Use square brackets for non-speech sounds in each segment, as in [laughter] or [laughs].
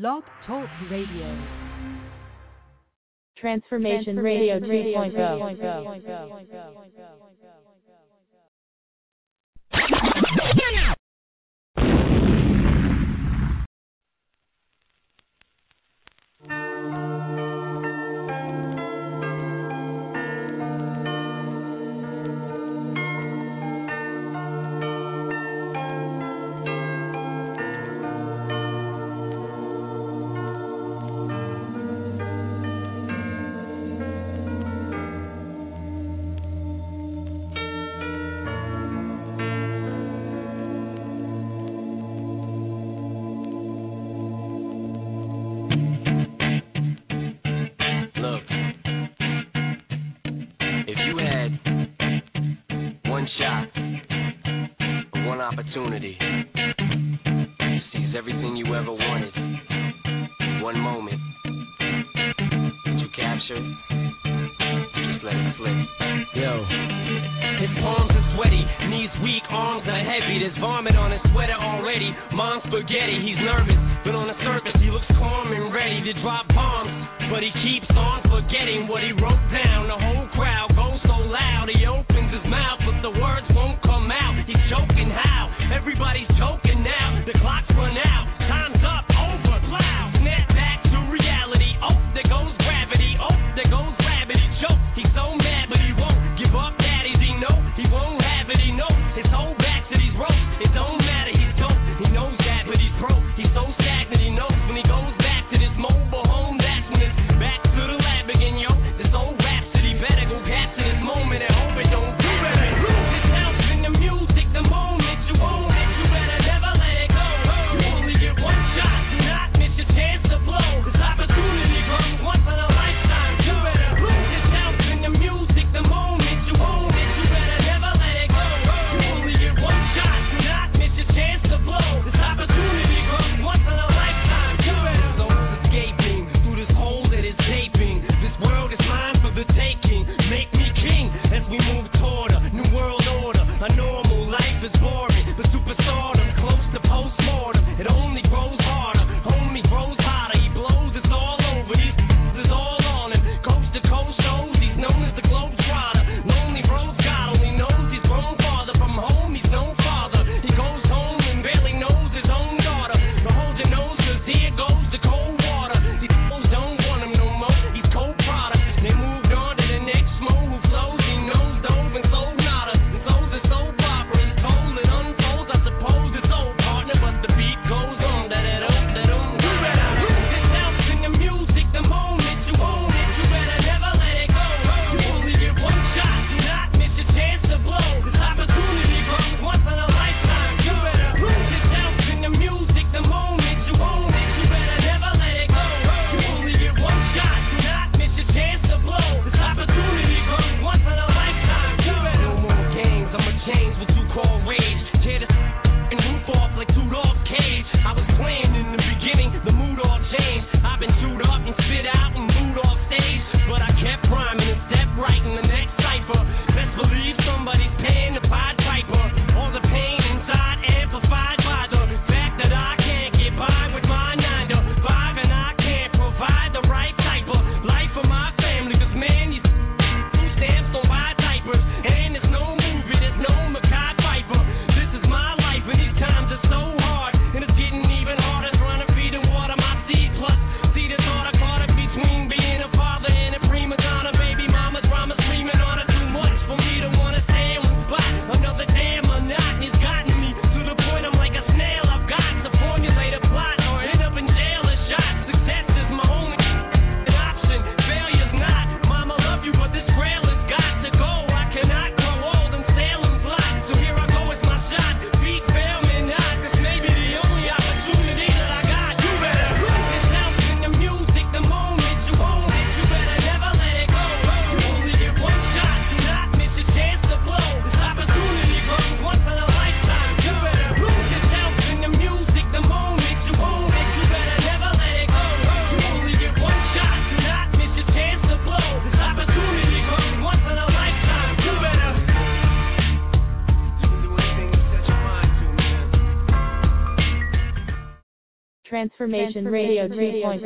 Blog Talk Radio. Transformation, Transformation Radio 3.0. opportunity. Sees everything you ever wanted. One moment did you captured, just let it slip. Yo. His palms are sweaty, knees weak, arms are heavy. There's vomit on his sweater already. Mom's spaghetti, he's nervous, but on the surface he looks calm and ready to drop bombs. But he keeps on forgetting what he wrote down. The whole crowd goes so loud, he opens Everybody's choking now. The clock's run out. Transformation Radio 2.0.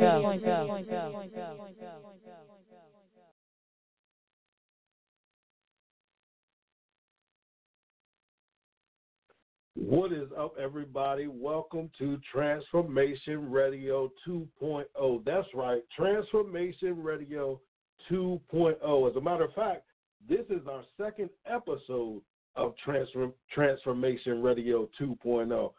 What is up, everybody? Welcome to Transformation Radio 2.0. That's right, Transformation Radio 2.0. As a matter of fact, this is our second episode of Transform- Transformation Radio 2.0.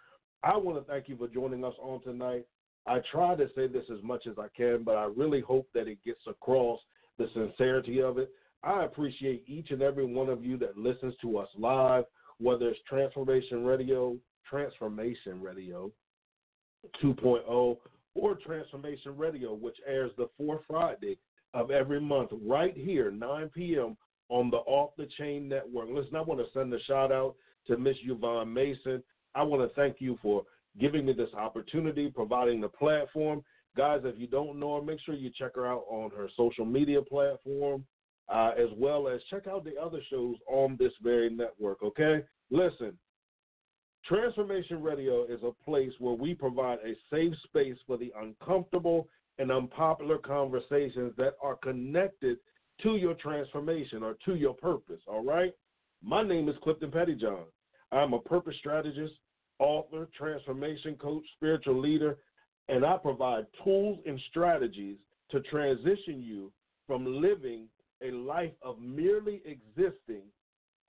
I want to thank you for joining us on tonight. I try to say this as much as I can, but I really hope that it gets across the sincerity of it. I appreciate each and every one of you that listens to us live, whether it's Transformation Radio, Transformation Radio 2.0, or Transformation Radio, which airs the fourth Friday of every month, right here, 9 p.m. on the Off the Chain Network. Listen, I want to send a shout out to Miss Yvonne Mason. I want to thank you for giving me this opportunity, providing the platform. Guys, if you don't know her, make sure you check her out on her social media platform, uh, as well as check out the other shows on this very network, okay? Listen, Transformation Radio is a place where we provide a safe space for the uncomfortable and unpopular conversations that are connected to your transformation or to your purpose, all right? My name is Clifton Pettyjohn. I'm a purpose strategist, author, transformation coach, spiritual leader, and I provide tools and strategies to transition you from living a life of merely existing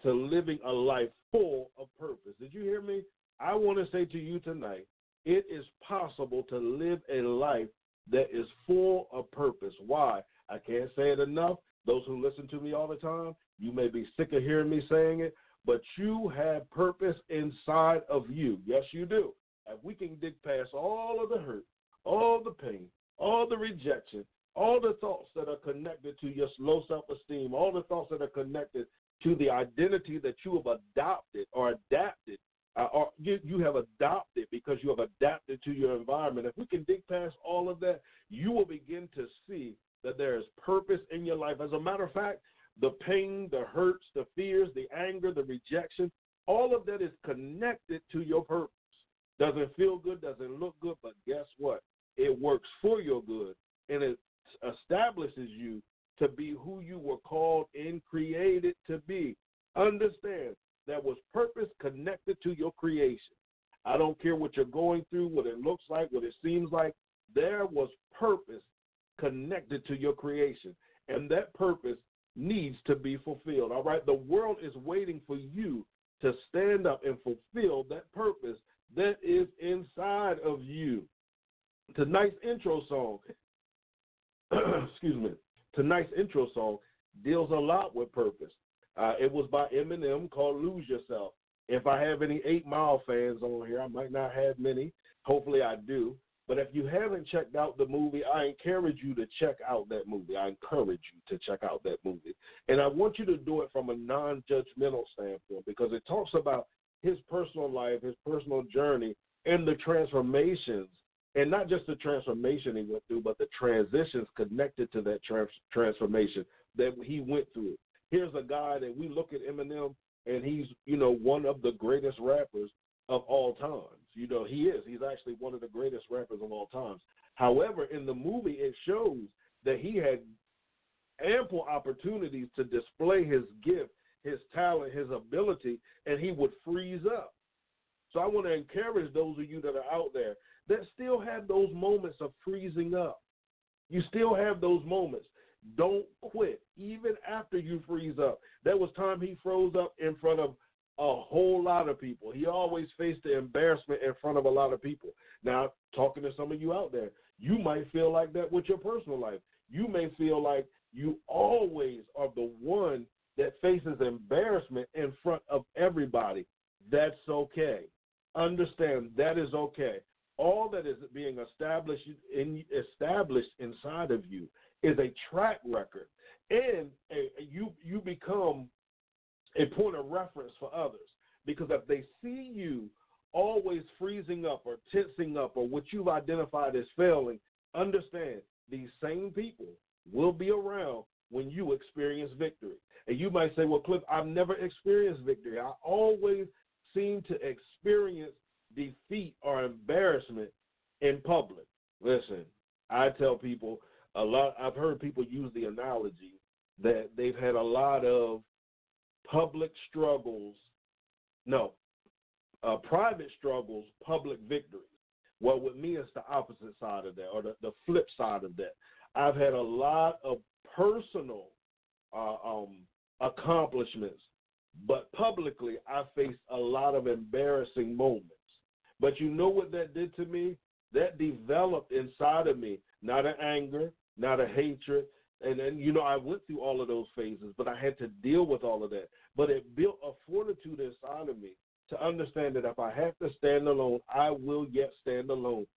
to living a life full of purpose. Did you hear me? I want to say to you tonight, it is possible to live a life that is full of purpose. Why? I can't say it enough. Those who listen to me all the time, you may be sick of hearing me saying it, but you have purpose inside of you. Yes, you do. If we can dig past all of the hurt, all the pain, all the rejection, all the thoughts that are connected to your low self esteem, all the thoughts that are connected to the identity that you have adopted or adapted, uh, or you, you have adopted because you have adapted to your environment. If we can dig past all of that, you will begin to see that there is purpose in your life. As a matter of fact, the pain, the hurts, the fears, the anger, the rejection, all of that is connected to your purpose. Doesn't feel good, doesn't look good, but guess what? It works for your good and it establishes you to be who you were called and created to be. Understand there was purpose connected to your creation. I don't care what you're going through, what it looks like, what it seems like. There was purpose connected to your creation. And that purpose needs to be fulfilled. All right. The world is waiting for you to stand up and fulfill that purpose that is inside of you. Tonight's intro song, [clears throat] excuse me, tonight's intro song deals a lot with purpose. Uh, it was by Eminem called Lose Yourself. If I have any Eight Mile fans on here, I might not have many. Hopefully I do. But if you haven't checked out the movie, I encourage you to check out that movie. I encourage you to check out that movie. And I want you to do it from a non judgmental standpoint because it talks about his personal life, his personal journey, and the transformations. And not just the transformation he went through, but the transitions connected to that trans- transformation that he went through. Here's a guy that we look at Eminem, and he's, you know, one of the greatest rappers of all times. You know, he is. He's actually one of the greatest rappers of all times. However, in the movie, it shows that he had ample opportunities to display his gift, his talent, his ability, and he would freeze up. So I want to encourage those of you that are out there that still have those moments of freezing up. You still have those moments. Don't quit, even after you freeze up. There was time he froze up in front of a whole lot of people. He always faced the embarrassment in front of a lot of people. Now, talking to some of you out there, you might feel like that with your personal life. You may feel like you always are the one that faces embarrassment in front of everybody. That's okay. Understand that is okay. All that is being established in established inside of you is a track record, and a, you you become a point of reference for others. Because if they see you always freezing up or tensing up or what you've identified as failing, understand these same people will be around when you experience victory. And you might say, well, Cliff, I've never experienced victory. I always seem to experience defeat or embarrassment in public. Listen, I tell people a lot. I've heard people use the analogy that they've had a lot of public struggles. No, uh, private struggles, public victories. Well, with me, it's the opposite side of that, or the, the flip side of that. I've had a lot of personal uh, um, accomplishments, but publicly, I faced a lot of embarrassing moments. But you know what that did to me? That developed inside of me not an anger, not a hatred. And then, you know, I went through all of those phases, but I had to deal with all of that. But it built a fortitude inside of me to understand that if I have to stand alone, I will yet stand alone.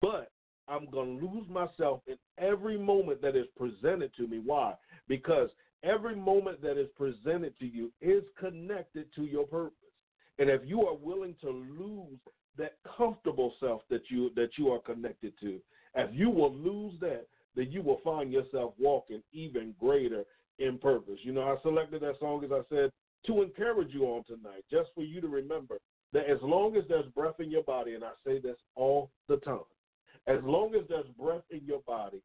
But I'm going to lose myself in every moment that is presented to me. Why? Because every moment that is presented to you is connected to your purpose. And if you are willing to lose that comfortable self that you that you are connected to, if you will lose that, then you will find yourself walking even greater in purpose. You know, I selected that song as I said to encourage you on tonight, just for you to remember that as long as there's breath in your body, and I say this all the time, as long as there's breath in your body,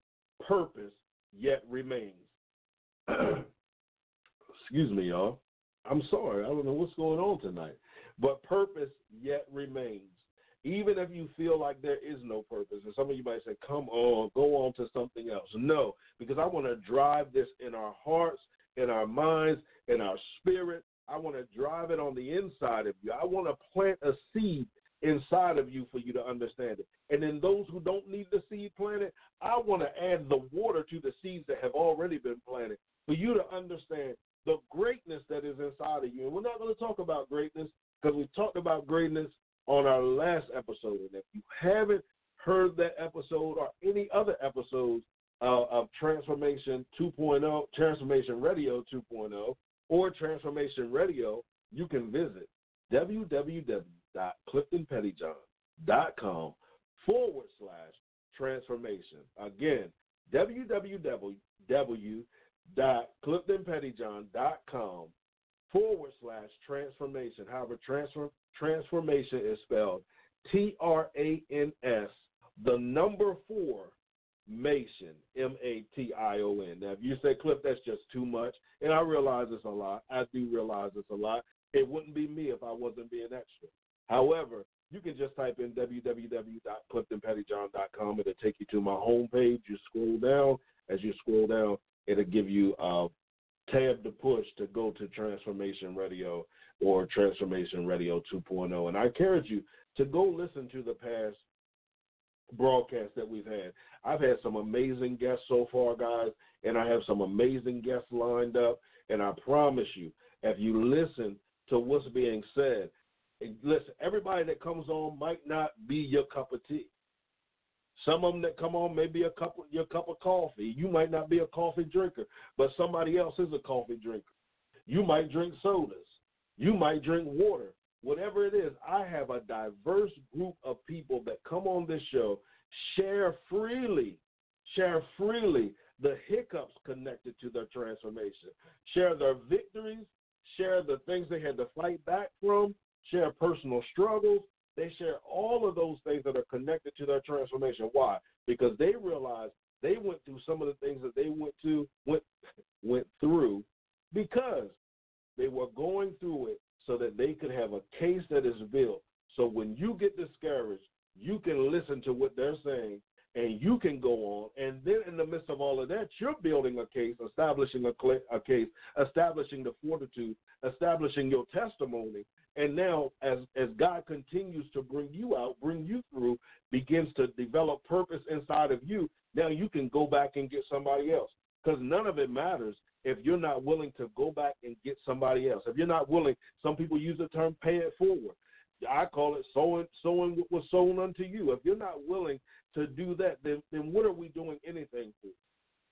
purpose yet remains. [clears throat] Excuse me, y'all. I'm sorry. I don't know what's going on tonight. But purpose yet remains. Even if you feel like there is no purpose, and some of you might say, come on, go on to something else. No, because I want to drive this in our hearts, in our minds, in our spirit. I want to drive it on the inside of you. I want to plant a seed inside of you for you to understand it. And then those who don't need the seed planted, I want to add the water to the seeds that have already been planted for you to understand the greatness that is inside of you. And we're not going to talk about greatness because we talked about greatness on our last episode. And if you haven't heard that episode or any other episodes uh, of Transformation 2.0, Transformation Radio 2.0, or Transformation Radio, you can visit www.cliftonpettyjohn.com forward slash transformation. Again, www.cliftonpettyjohn.com forward slash transformation. However, transfer, transformation is spelled T R A N S, the number four, Mation, M A T I O N. Now, if you say, Cliff, that's just too much, and I realize it's a lot. I do realize it's a lot. It wouldn't be me if I wasn't being extra. However, you can just type in www.cliftonpettyjohn.com. It'll take you to my homepage. You scroll down. As you scroll down, it'll give you a tab to push to go to Transformation Radio or Transformation Radio 2.0. And I encourage you to go listen to the past broadcasts that we've had. I've had some amazing guests so far, guys, and I have some amazing guests lined up. And I promise you, if you listen to what's being said, listen, everybody that comes on might not be your cup of tea. Some of them that come on may be a cup of, your cup of coffee. You might not be a coffee drinker, but somebody else is a coffee drinker. You might drink sodas. You might drink water. Whatever it is, I have a diverse group of people that come on this show, share freely, share freely the hiccups connected to their transformation, share their victories, share the things they had to fight back from, share personal struggles. They share all of those things that are connected to their transformation. Why? Because they realize they went through some of the things that they went to went went through because they were going through it so that they could have a case that is built. So when you get discouraged, you can listen to what they're saying and you can go on. And then in the midst of all of that, you're building a case, establishing a, case, establishing the fortitude, establishing your testimony. And now, as as God continues to bring you out, bring you through, begins to develop purpose inside of you. Now you can go back and get somebody else because none of it matters if you're not willing to go back and get somebody else. If you're not willing, some people use the term pay it forward. I call it sowing sowing what was sown unto you. If you're not willing to do that, then then what are we doing anything for?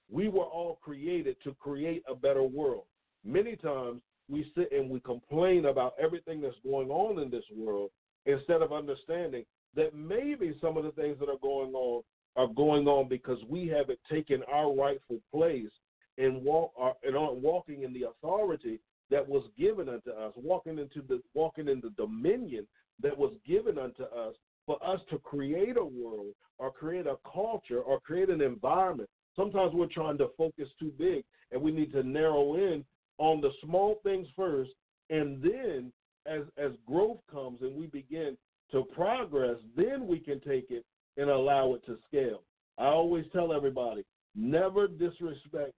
We were all created to create a better world. Many times we sit and we complain about everything that's going on in this world instead of understanding that maybe some of the things that are going on are going on because we haven't taken our rightful place and walk uh, and aren't walking in the authority that was given unto us, walking into the walking in the dominion that was given unto us for us to create a world or create a culture or create an environment, sometimes we're trying to focus too big and we need to narrow in on the small things first. And then as, as growth comes and we begin to progress, then we can take it and allow it to scale. I always tell everybody never disrespect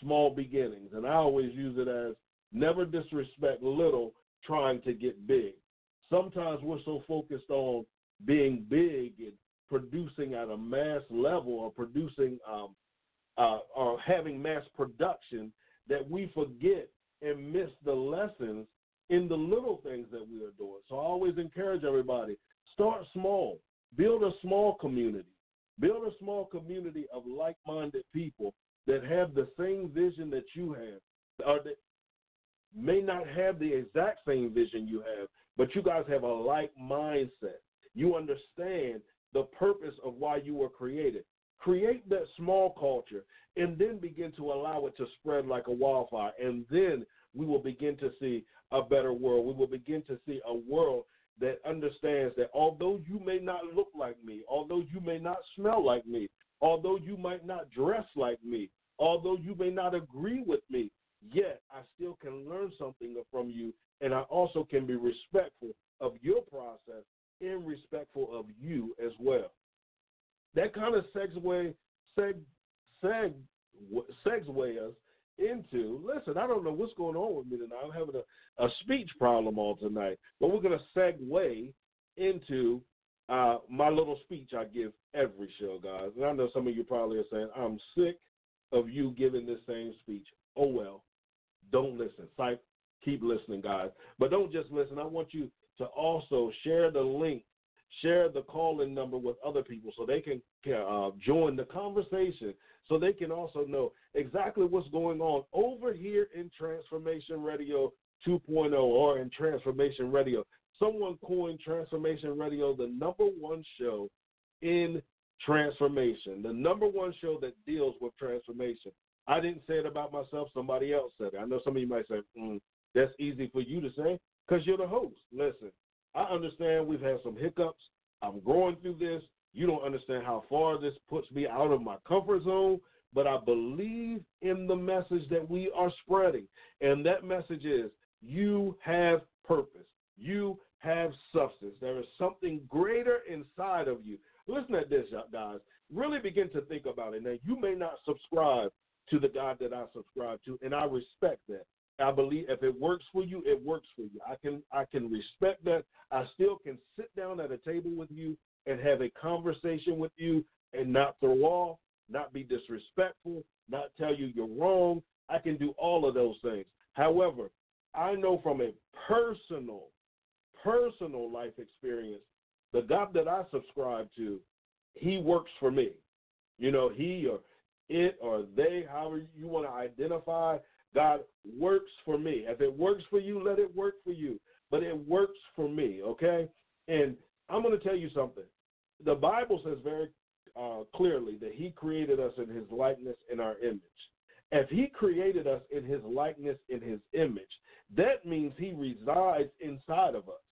small beginnings. And I always use it as never disrespect little trying to get big. Sometimes we're so focused on being big and producing at a mass level or producing um, uh, or having mass production that we forget and miss the lessons in the little things that we are doing. So I always encourage everybody start small, build a small community, build a small community of like minded people that have the same vision that you have, or that may not have the exact same vision you have, but you guys have a like mindset. You understand the purpose of why you were created. Create that small culture and then begin to allow it to spread like a wildfire. And then we will begin to see a better world. We will begin to see a world that understands that although you may not look like me, although you may not smell like me, although you might not dress like me, although you may not agree with me, yet I still can learn something from you, and I also can be respectful of your process and respectful of you as well. That kind of segue, seg, seg, segue us into. Listen, I don't know what's going on with me tonight. I'm having a, a speech problem all tonight, but we're going to segue into uh, my little speech I give every show, guys. And I know some of you probably are saying, I'm sick of you giving this same speech. Oh, well, don't listen. Psych, keep listening, guys. But don't just listen. I want you to also share the link, share the call in number with other people so they can uh, join the conversation, so they can also know exactly what's going on over here in Transformation Radio 2.0 or in Transformation Radio. Someone coined Transformation Radio the number one show in transformation, the number one show that deals with transformation. I didn't say it about myself, somebody else said it. I know some of you might say, mm, that's easy for you to say because you're the host. Listen, I understand we've had some hiccups. I'm growing through this. You don't understand how far this puts me out of my comfort zone, but I believe in the message that we are spreading. And that message is you have purpose, you have substance. There is something greater inside of you. Listen at this, guys. Really begin to think about it. Now, you may not subscribe to the God that I subscribe to, and I respect that. I believe if it works for you, it works for you. I can I can respect that. I still can sit down at a table with you and have a conversation with you and not throw off, not be disrespectful, not tell you you're wrong. I can do all of those things. However, I know from a personal, personal life experience, the God that I subscribe to, he works for me. You know, he or it or they, however you want to identify, God works for me. If it works for you, let it work for you. But it works for me, okay? And I'm going to tell you something. The Bible says very uh, clearly that He created us in His likeness and our image. If He created us in His likeness in His image, that means He resides inside of us.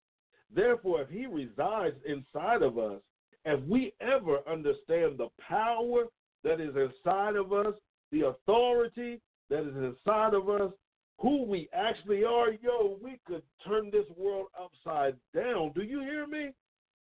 Therefore, if He resides inside of us, if we ever understand the power that is inside of us, the authority that is inside of us, who we actually are, yo, we could turn this world upside down. Do you hear me?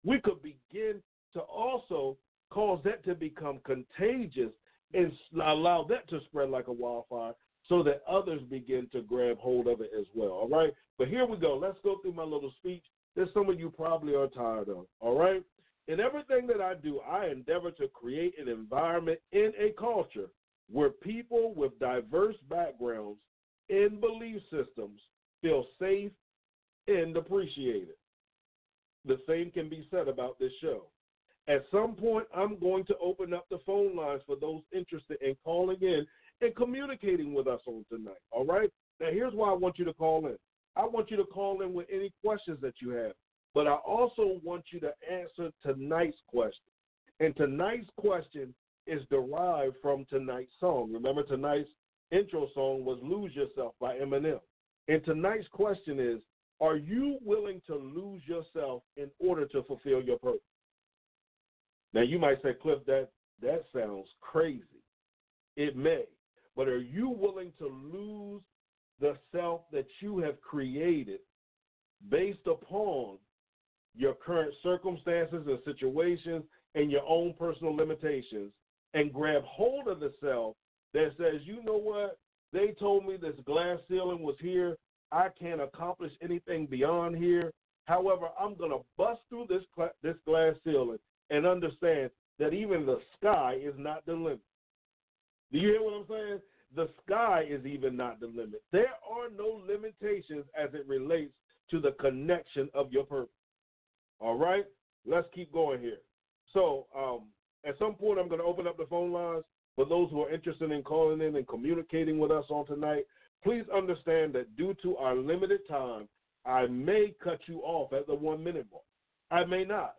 We could begin to also cause that to become contagious and allow that to spread like a wildfire so that others begin to grab hold of it as well. All right. But here we go. Let's go through my little speech that some of you probably are tired of. All right. In everything that I do, I endeavor to create an environment in a culture where people with diverse backgrounds and belief systems feel safe and appreciated. The same can be said about this show. At some point, I'm going to open up the phone lines for those interested in calling in and communicating with us on tonight. All right? Now, here's why I want you to call in. I want you to call in with any questions that you have. But I also want you to answer tonight's question. And tonight's question is derived from tonight's song. Remember, tonight's intro song was Lose Yourself by Eminem. And tonight's question is Are you willing to lose yourself in order to fulfill your purpose? Now you might say, Cliff, that that sounds crazy. It may, but are you willing to lose the self that you have created based upon your current circumstances and situations and your own personal limitations and grab hold of the self that says, you know what? They told me this glass ceiling was here. I can't accomplish anything beyond here. However, I'm going to bust through this this glass ceiling and understand that even the sky is not the limit. Do you hear what I'm saying? The sky is even not the limit. There are no limitations as it relates to the connection of your purpose. All right? Let's keep going here. So, um, at some point, I'm going to open up the phone lines for those who are interested in calling in and communicating with us on tonight. Please understand that due to our limited time, I may cut you off at the one minute mark. I may not.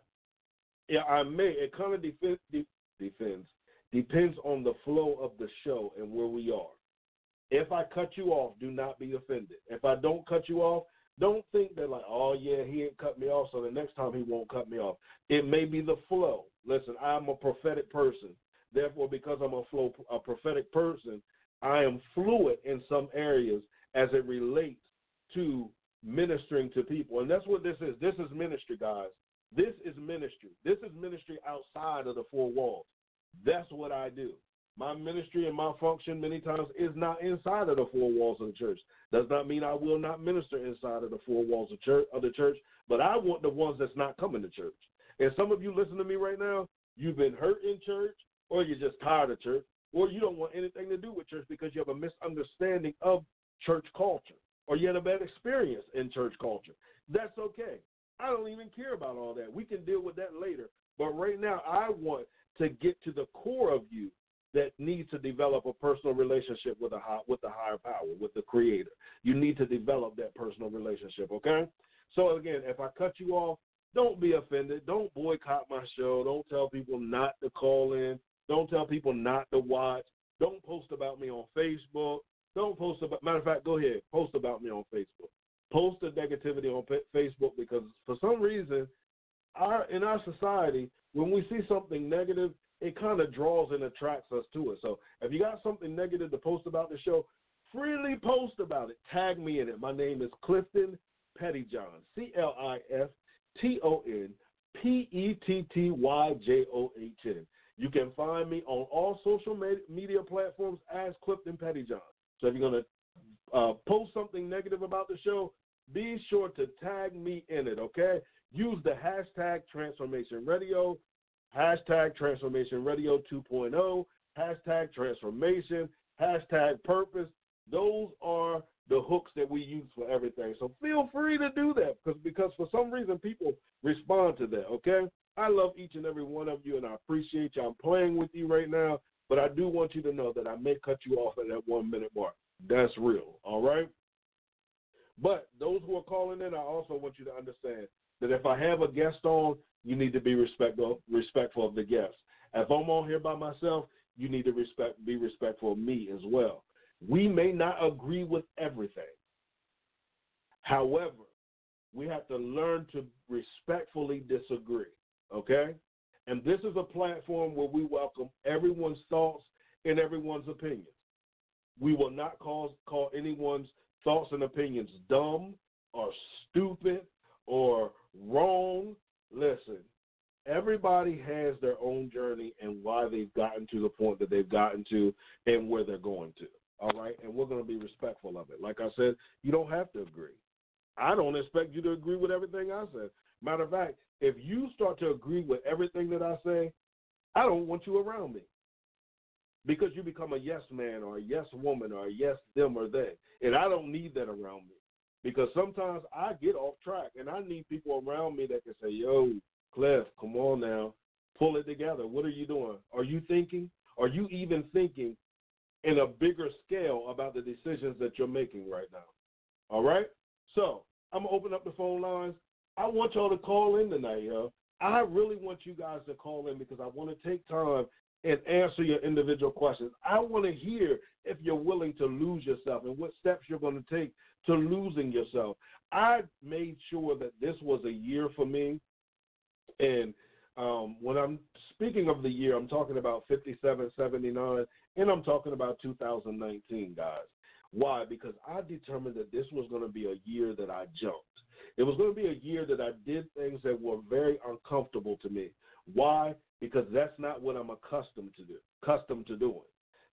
Yeah, I may. It kind of defends, defends, depends on the flow of the show and where we are. If I cut you off, do not be offended. If I don't cut you off, don't think that like, oh yeah, he cut me off, so the next time he won't cut me off. It may be the flow. Listen, I'm a prophetic person. Therefore, because I'm a flow a prophetic person, I am fluid in some areas as it relates to ministering to people. And that's what this is. This is ministry, guys. This is ministry. This is ministry outside of the four walls. That's what I do. My ministry and my function many times is not inside of the four walls of the church. Does not mean I will not minister inside of the four walls of church of the church, but I want the ones that's not coming to church. And some of you listen to me right now, you've been hurt in church, or you're just tired of church, or you don't want anything to do with church because you have a misunderstanding of church culture, or you had a bad experience in church culture. That's okay. I don't even care about all that. We can deal with that later. But right now, I want to get to the core of you that needs to develop a personal relationship with a high, with the higher power, with the Creator. You need to develop that personal relationship. Okay. So again, if I cut you off, don't be offended. Don't boycott my show. Don't tell people not to call in. Don't tell people not to watch. Don't post about me on Facebook. Don't post about. Matter of fact, go ahead, post about me on Facebook. Post the negativity on Facebook because for some reason, our in our society, when we see something negative, it kind of draws and attracts us to it. So if you got something negative to post about the show, freely post about it. Tag me in it. My name is Clifton Pettyjohn. C L I F T O N P E T T Y J O H N. You can find me on all social media platforms as Clifton Pettyjohn. So if you're going to uh, post something negative about the show, be sure to tag me in it, okay? Use the hashtag Transformation Radio, hashtag Transformation Radio 2.0, hashtag Transformation, hashtag Purpose. Those are the hooks that we use for everything. So feel free to do that because because for some reason people respond to that. Okay, I love each and every one of you, and I appreciate you. I'm playing with you right now, but I do want you to know that I may cut you off at that one minute mark. That's real. All right. But those who are calling in, I also want you to understand that if I have a guest on, you need to be respectful respectful of the guest. If I'm on here by myself, you need to respect be respectful of me as well. We may not agree with everything. However, we have to learn to respectfully disagree. Okay? And this is a platform where we welcome everyone's thoughts and everyone's opinions. We will not cause, call anyone's thoughts and opinions dumb or stupid or wrong. Listen, everybody has their own journey and why they've gotten to the point that they've gotten to and where they're going to. All right. And we're going to be respectful of it. Like I said, you don't have to agree. I don't expect you to agree with everything I said. Matter of fact, if you start to agree with everything that I say, I don't want you around me. Because you become a yes man or a yes woman or a yes them or they. And I don't need that around me. Because sometimes I get off track and I need people around me that can say, Yo, Cliff, come on now. Pull it together. What are you doing? Are you thinking? Are you even thinking in a bigger scale about the decisions that you're making right now. All right? So I'm gonna open up the phone lines. I want y'all to call in tonight, yo. I really want you guys to call in because I want to take time and answer your individual questions. I want to hear if you're willing to lose yourself and what steps you're going to take to losing yourself. I made sure that this was a year for me, and Um, when I'm speaking of the year, I'm talking about 57, 79, and I'm talking about 2019, guys. Why? Because I determined that this was going to be a year that I jumped. It was going to be a year that I did things that were very uncomfortable to me. Why? Because that's not what I'm accustomed to do, accustomed to doing.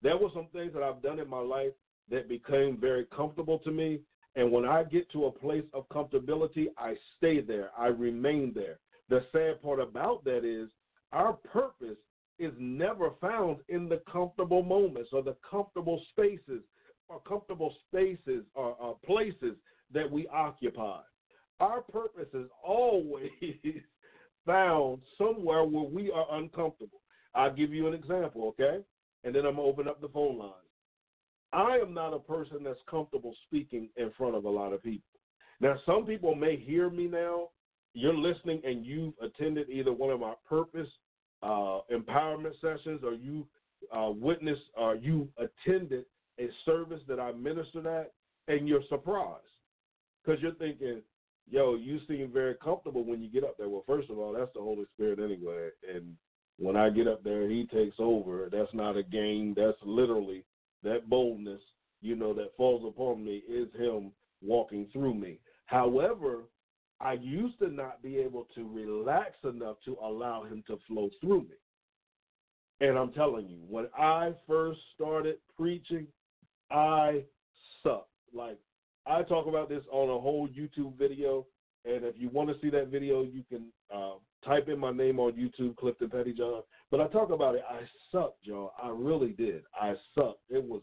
There were some things that I've done in my life that became very comfortable to me. And when I get to a place of comfortability, I stay there. I remain there. The sad part about that is our purpose is never found in the comfortable moments or the comfortable spaces or comfortable spaces or, or places that we occupy. Our purpose is [laughs] always found somewhere where we are uncomfortable. I'll give you an example, okay? And then I'm going to open up the phone lines. I am not a person that's comfortable speaking in front of a lot of people. Now, some people may hear me now. You're listening and you've attended either one of my purpose uh, empowerment sessions or you uh, witnessed or you attended a service that I ministered at, and you're surprised because you're thinking, yo, you seem very comfortable when you get up there. Well, first of all, that's the Holy Spirit anyway. And when I get up there, He takes over. That's not a game. That's literally that boldness, you know, that falls upon me is Him walking through me. However, I used to not be able to relax enough to allow Him to flow through me. And I'm telling you, when I first started preaching, I sucked. Like I talk about this on a whole YouTube video, and if you want to see that video, you can uh, type in my name on YouTube, Clifton Pettyjohn. But I talk about it. I sucked, y'all. I really did. I sucked. It was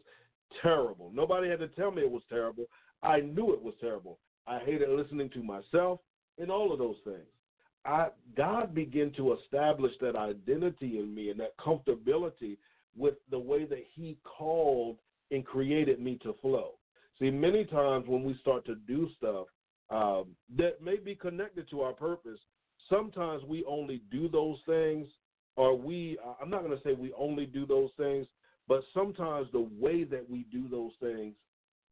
terrible. Nobody had to tell me it was terrible. I knew it was terrible. I hated listening to myself and all of those things. I God began to establish that identity in me and that comfortability with the way that He called and created me to flow. See, many times when we start to do stuff um, that may be connected to our purpose, sometimes we only do those things, or we, I'm not going to say we only do those things, but sometimes the way that we do those things,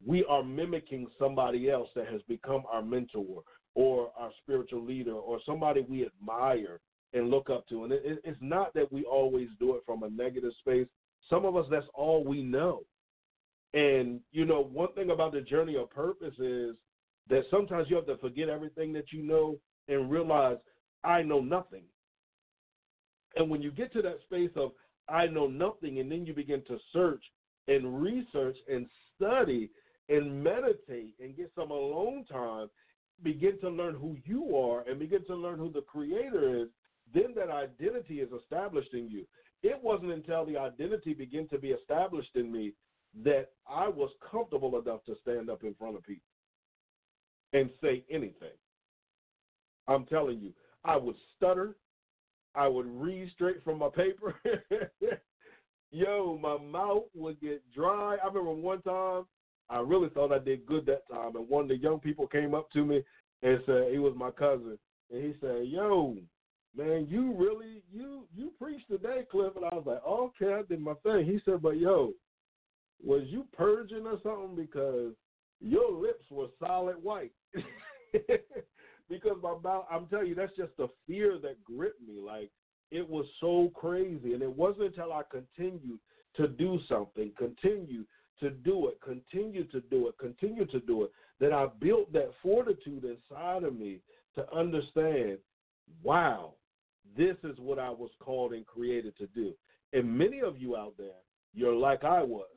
we are mimicking somebody else that has become our mentor or our spiritual leader or somebody we admire and look up to. And it, it's not that we always do it from a negative space. Some of us, that's all we know. And you know, one thing about the journey of purpose is that sometimes you have to forget everything that you know and realize I know nothing. And when you get to that space of I know nothing, and then you begin to search and research and study and meditate and get some alone time, begin to learn who you are and begin to learn who the creator is, then that identity is established in you. It wasn't until the identity began to be established in me that I was comfortable enough to stand up in front of people and say anything. I'm telling you, I would stutter. I would read straight from my paper. [laughs] Yo, my mouth would get dry. I remember one time I really thought I did good that time, and one of the young people came up to me and said he was my cousin, and he said, "Yo, man, you really you you preached today, Cliff." And I was like, "Okay, I did my thing." He said, "But yo, was you purging or something because your lips were solid white. [laughs] because my mouth, I'm telling you, that's just the fear that gripped me. Like it was so crazy, and it wasn't until I continued to do something, continue to do it, continue to do it, continue to do it, that I built that fortitude inside of me to understand, wow, this is what I was called and created to do. And many of you out there, you're like I was.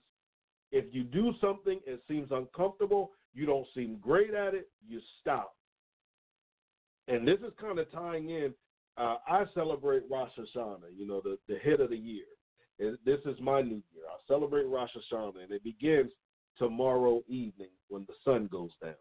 If you do something, it seems uncomfortable, you don't seem great at it, you stop. And this is kind of tying in. Uh, I celebrate Rosh Hashanah, you know, the, the head of the year. And this is my new year. I celebrate Rosh Hashanah, and it begins tomorrow evening when the sun goes down.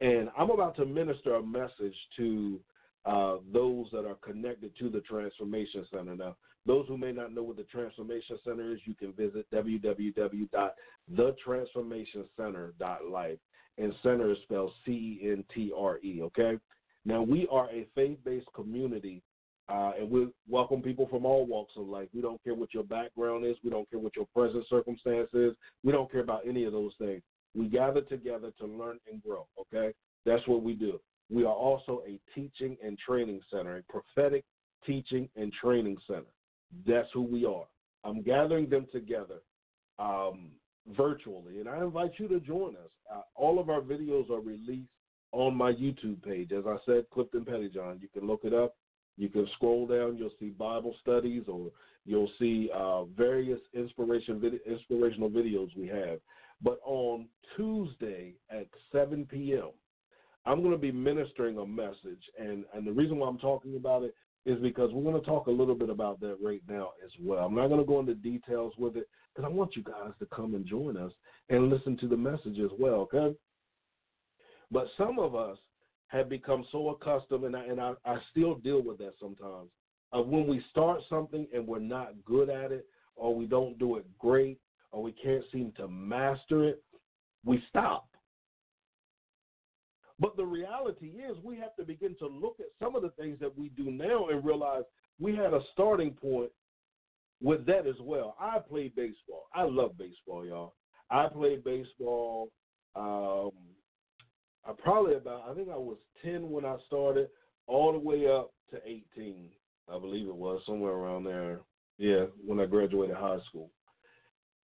And I'm about to minister a message to uh, those that are connected to the Transformation Center. Now, those who may not know what the Transformation Center is, you can visit www.thetransformationcenter.life. And center is spelled C E N T R E, okay? Now, we are a faith based community, uh, and we welcome people from all walks of life. We don't care what your background is, we don't care what your present circumstance is, we don't care about any of those things. We gather together to learn and grow, okay? That's what we do. We are also a teaching and training center, a prophetic Teaching and Training Center. That's who we are. I'm gathering them together um, virtually, and I invite you to join us. Uh, all of our videos are released on my YouTube page. As I said, Clifton Pettyjohn. You can look it up. You can scroll down. You'll see Bible studies, or you'll see uh, various inspiration vid- inspirational videos we have. But on Tuesday at 7 p.m., I'm going to be ministering a message, and and the reason why I'm talking about it is because we're going to talk a little bit about that right now as well. I'm not going to go into details with it because I want you guys to come and join us and listen to the message as well, okay? But some of us have become so accustomed, and I, and I, I still deal with that sometimes, of when we start something and we're not good at it, or we don't do it great, or we can't seem to master it, we stop. But the reality is, we have to begin to look at some of the things that we do now and realize we had a starting point with that as well. I played baseball. I love baseball, y'all. I played baseball. Um, I probably about I think I was ten when I started, all the way up to eighteen. I believe it was somewhere around there. Yeah, when I graduated high school.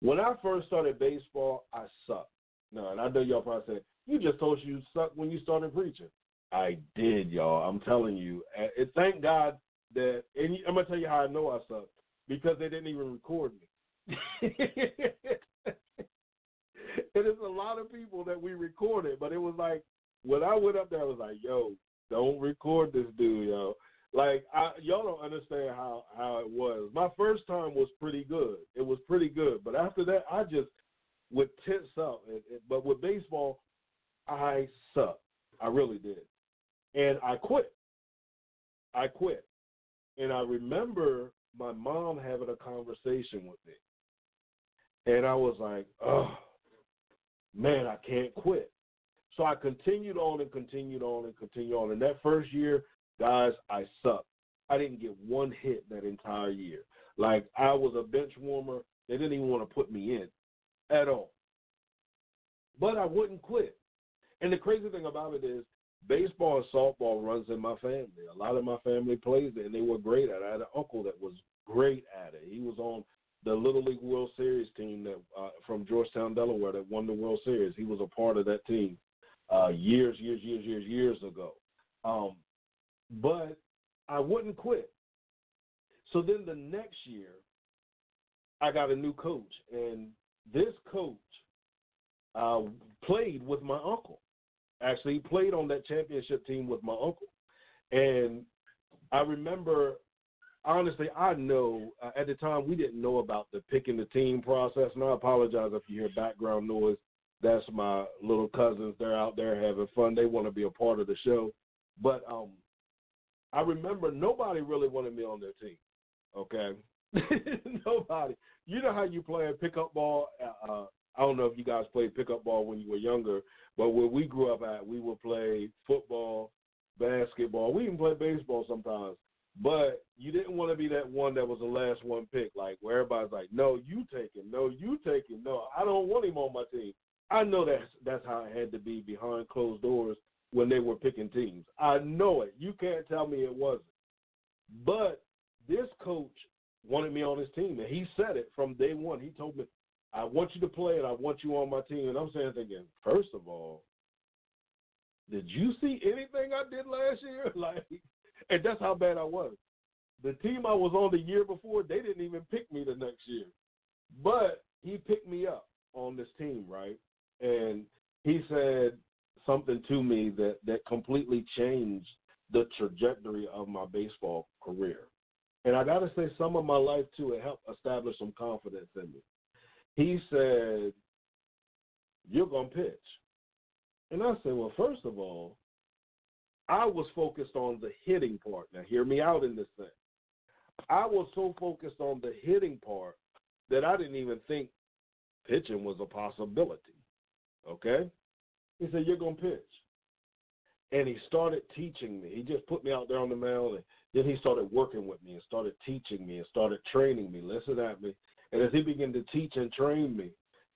When I first started baseball, I sucked. No, and I know y'all probably said, you just told you sucked when you started preaching. I did, y'all. I'm telling you. And thank God that, and I'm to tell you how I know I sucked because they didn't even record me. [laughs] it is a lot of people that we recorded, but it was like, when I went up there, I was like, yo, don't record this dude, yo. Like I, y'all don't understand how how it was. My first time was pretty good. It was pretty good, but after that, I just would tense up. But with baseball, I sucked. I really did, and I quit. I quit, and I remember my mom having a conversation with me, and I was like, oh man, I can't quit. So I continued on and continued on and continued on. And that first year, guys, I sucked. I didn't get one hit that entire year. Like I was a bench warmer. They didn't even want to put me in at all. But I wouldn't quit. And the crazy thing about it is baseball and softball runs in my family. A lot of my family plays it and they were great at it. I had an uncle that was great at it. He was on the Little League World Series team that uh, from Georgetown, Delaware that won the World Series. He was a part of that team uh, years, years, years, years, years ago. Um, but I wouldn't quit. So then the next year, I got a new coach, and this coach uh, played with my uncle. Actually, played on that championship team with my uncle, and I remember. Honestly, I know uh, at the time we didn't know about the picking the team process, and I apologize if you hear background noise. That's my little cousins. They're out there having fun. They want to be a part of the show. But um, I remember nobody really wanted me on their team. Okay, [laughs] nobody. You know how you play a pickup ball. Uh, uh, I don't know if you guys played pickup ball when you were younger, but where we grew up at, we would play football, basketball. We even play baseball sometimes. But you didn't want to be that one that was the last one picked, like where everybody's like, "No, you take him. No, you take him. No, I don't want him on my team." I know that's that's how it had to be behind closed doors when they were picking teams. I know it. You can't tell me it wasn't. But this coach wanted me on his team, and he said it from day one. He told me, "I want you to play, and I want you on my team." And I'm saying, thinking, first of all, did you see anything I did last year? [laughs] Like, and that's how bad I was. The team I was on the year before, they didn't even pick me the next year, but he picked me up on this team, right? and he said something to me that that completely changed the trajectory of my baseball career. And I got to say, some of my life too, it helped establish some confidence in me. He said, You're going to pitch. And I said, Well, first of all, I was focused on the hitting part. Now, hear me out in this thing. I was so focused on the hitting part that I didn't even think pitching was a possibility. Okay? He said, You're going to pitch. And he started teaching me. He just put me out there on the mound, and then he started working with me and started teaching me and started training me. Listen at me. And as he began to teach and train me,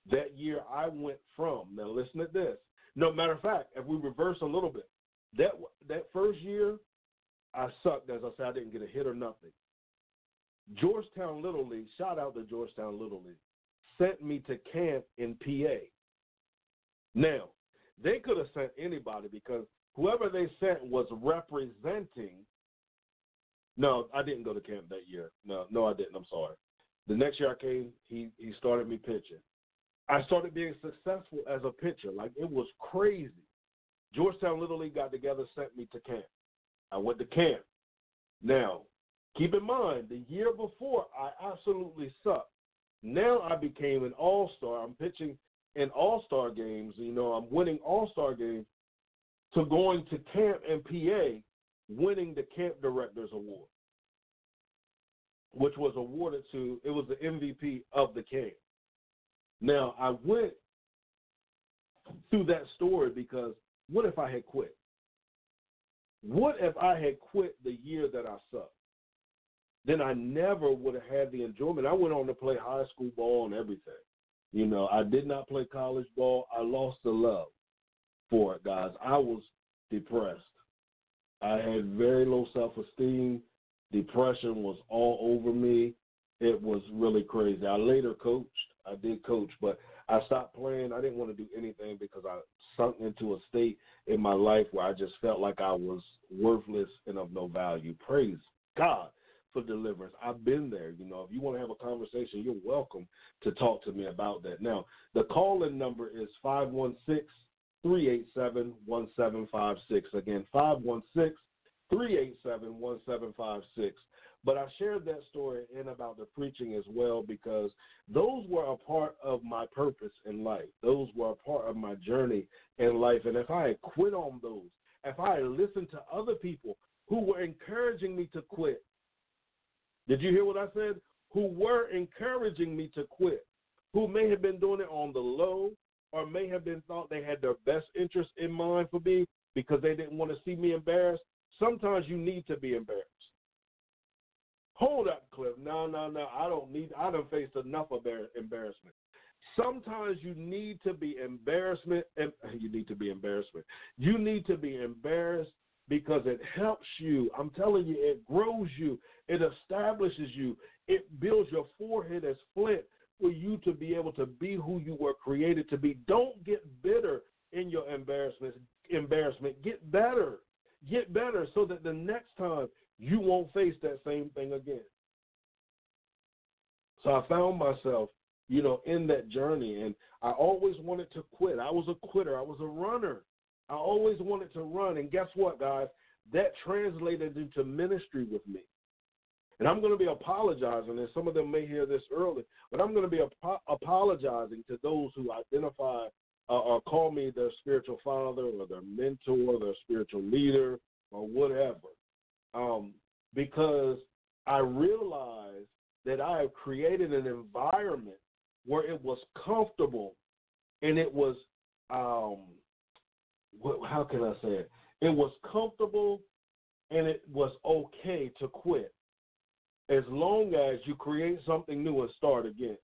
that year I went from, now listen to this. No matter of fact, if we reverse a little bit, that that first year, I sucked. As I said, I didn't get a hit or nothing. Georgetown Little League, shout out to Georgetown Little League, sent me to camp in PA. Now, they could have sent anybody because whoever they sent was representing. No, I didn't go to camp that year. No, no, I didn't. I'm sorry. The next year I came, he he started me pitching. I started being successful as a pitcher. Like it was crazy. Georgetown Little League got together, sent me to camp. I went to camp. Now, keep in mind, the year before I absolutely sucked. Now I became an all star. I'm pitching in all star games. You know, I'm winning all star games to going to camp in PA, winning the camp directors award, which was awarded to. It was the MVP of the camp. Now I went through that story because what if I had quit? What if I had quit the year that I sucked? Then I never would have had the enjoyment. I went on to play high school ball and everything. You know, I did not play college ball. I lost the love for it, guys. I was depressed. I had very low self esteem. Depression was all over me. It was really crazy. I later coached. I did coach, but I stopped playing. I didn't want to do anything because I sunk into a state in my life where I just felt like I was worthless and of no value. Praise God for deliverance. I've been there. You know, if you want to have a conversation, you're welcome to talk to me about that. Now, the call in number is 516 387 1756. Again, 516 387 1756. But I shared that story and about the preaching as well because those were a part of my purpose in life. Those were a part of my journey in life. And if I had quit on those, if I had listened to other people who were encouraging me to quit, did you hear what I said? Who were encouraging me to quit, who may have been doing it on the low or may have been thought they had their best interest in mind for me because they didn't want to see me embarrassed. Sometimes you need to be embarrassed. Hold up, Cliff. No, no, no. I don't need. I don't face enough embarrassment. Sometimes you need to be embarrassment, [laughs] you need to be embarrassment. You need to be embarrassed because it helps you. I'm telling you, it grows you. It establishes you. It builds your forehead as flint for you to be able to be who you were created to be. Don't get bitter in your embarrassment. Embarrassment. Get better. Get better so that the next time you won't face that same thing again. So I found myself, you know, in that journey, and I always wanted to quit. I was a quitter. I was a runner. I always wanted to run, and guess what, guys? That translated into ministry with me. And I'm going to be apologizing, and some of them may hear this early, but I'm going to be ap- apologizing to those who identify uh, or call me their spiritual father or their mentor, their spiritual leader, or whatever um, because I realized that I have created an environment where it was comfortable and it was, um, how can I say it? It was comfortable and it was okay to quit as long as you create something new and start again.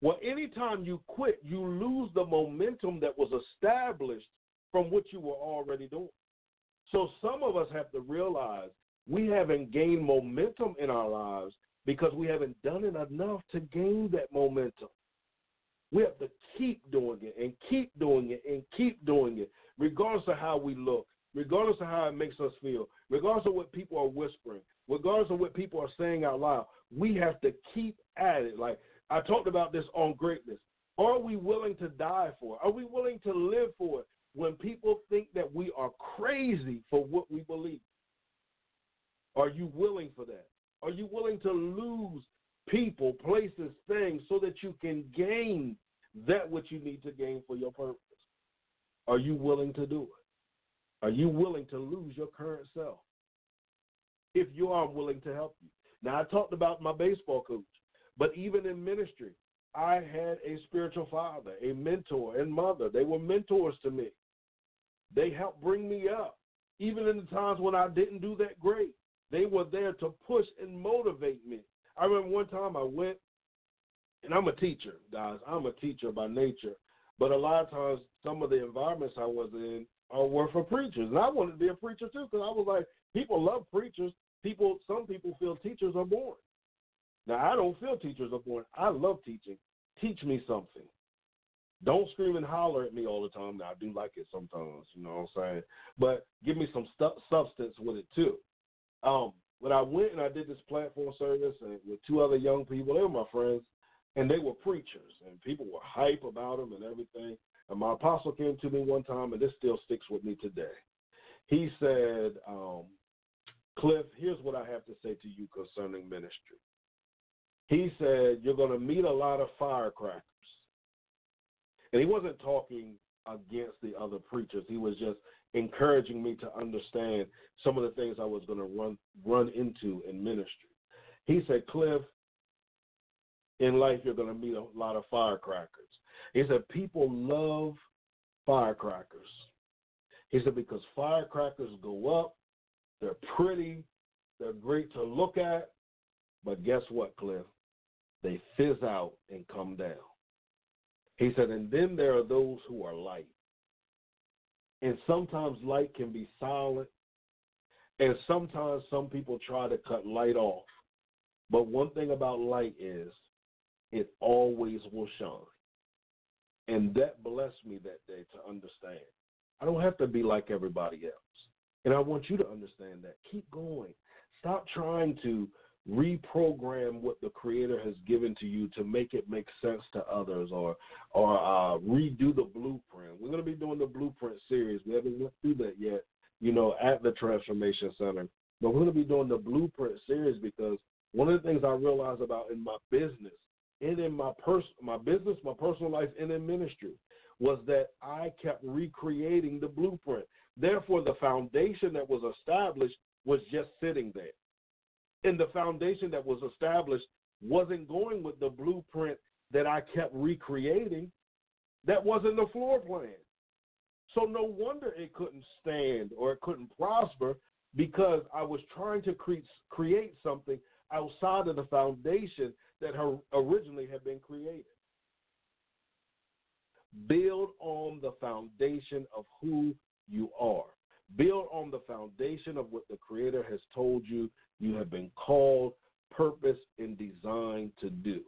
Well, anytime you quit, you lose the momentum that was established from what you were already doing. So some of us have to realize we haven't gained momentum in our lives because we haven't done it enough to gain that momentum. We have to keep doing it and keep doing it and keep doing it, regardless of how we look, regardless of how it makes us feel, regardless of what people are whispering, regardless of what people are saying out loud. We have to keep at it. Like I talked about this on greatness. Are we willing to die for it? Are we willing to live for it when people think that we are crazy for what we believe? Are you willing for that? Are you willing to lose people, places, things so that you can gain that which you need to gain for your purpose? Are you willing to do it? Are you willing to lose your current self? If you are, willing to help you. Now, I talked about my baseball coach, but even in ministry, I had a spiritual father, a mentor, and mother. They were mentors to me. They helped bring me up, even in the times when I didn't do that great. They were there to push and motivate me. I remember one time I went, and I'm a teacher, guys. I'm a teacher by nature. But a lot of times, some of the environments I was in are were for preachers. And I wanted to be a preacher too because I was like, People love preachers. People, some people feel teachers are boring. Now, I don't feel teachers are boring. I love teaching. Teach me something. Don't scream and holler at me all the time. Now, I do like it sometimes, you know what I'm saying? But give me some stu- substance with it, too. Um, when I went and I did this platform service and with two other young people, they were my friends, and they were preachers, and people were hype about them and everything. And my apostle came to me one time, and this still sticks with me today. He said, um, Cliff, here's what I have to say to you concerning ministry. He said, You're going to meet a lot of firecrackers. And he wasn't talking against the other preachers. He was just encouraging me to understand some of the things I was going to run run into in ministry. He said, Cliff, in life you're going to meet a lot of firecrackers. He said people love firecrackers. He said because firecrackers go up, they're pretty, they're great to look at, but guess what, Cliff? They fizz out and come down. He said, and then there are those who are light. And sometimes light can be silent. And sometimes some people try to cut light off. But one thing about light is it always will shine. And that blessed me that day to understand. I don't have to be like everybody else. And I want you to understand that. Keep going. Stop trying to reprogram what the creator has given to you to make it make sense to others or or uh, redo the blueprint. We're going to be doing the blueprint series. We haven't went through that yet you know at the transformation center but we're going to be doing the blueprint series because one of the things i realized about in my business and in my pers- my business my personal life and in ministry was that i kept recreating the blueprint. Therefore the foundation that was established was just sitting there and the foundation that was established wasn't going with the blueprint that I kept recreating. That wasn't the floor plan. So no wonder it couldn't stand or it couldn't prosper because I was trying to cre- create something outside of the foundation that originally had been created. Build on the foundation of who you are. Build on the foundation of what the Creator has told you you have been called, purpose, and designed to do.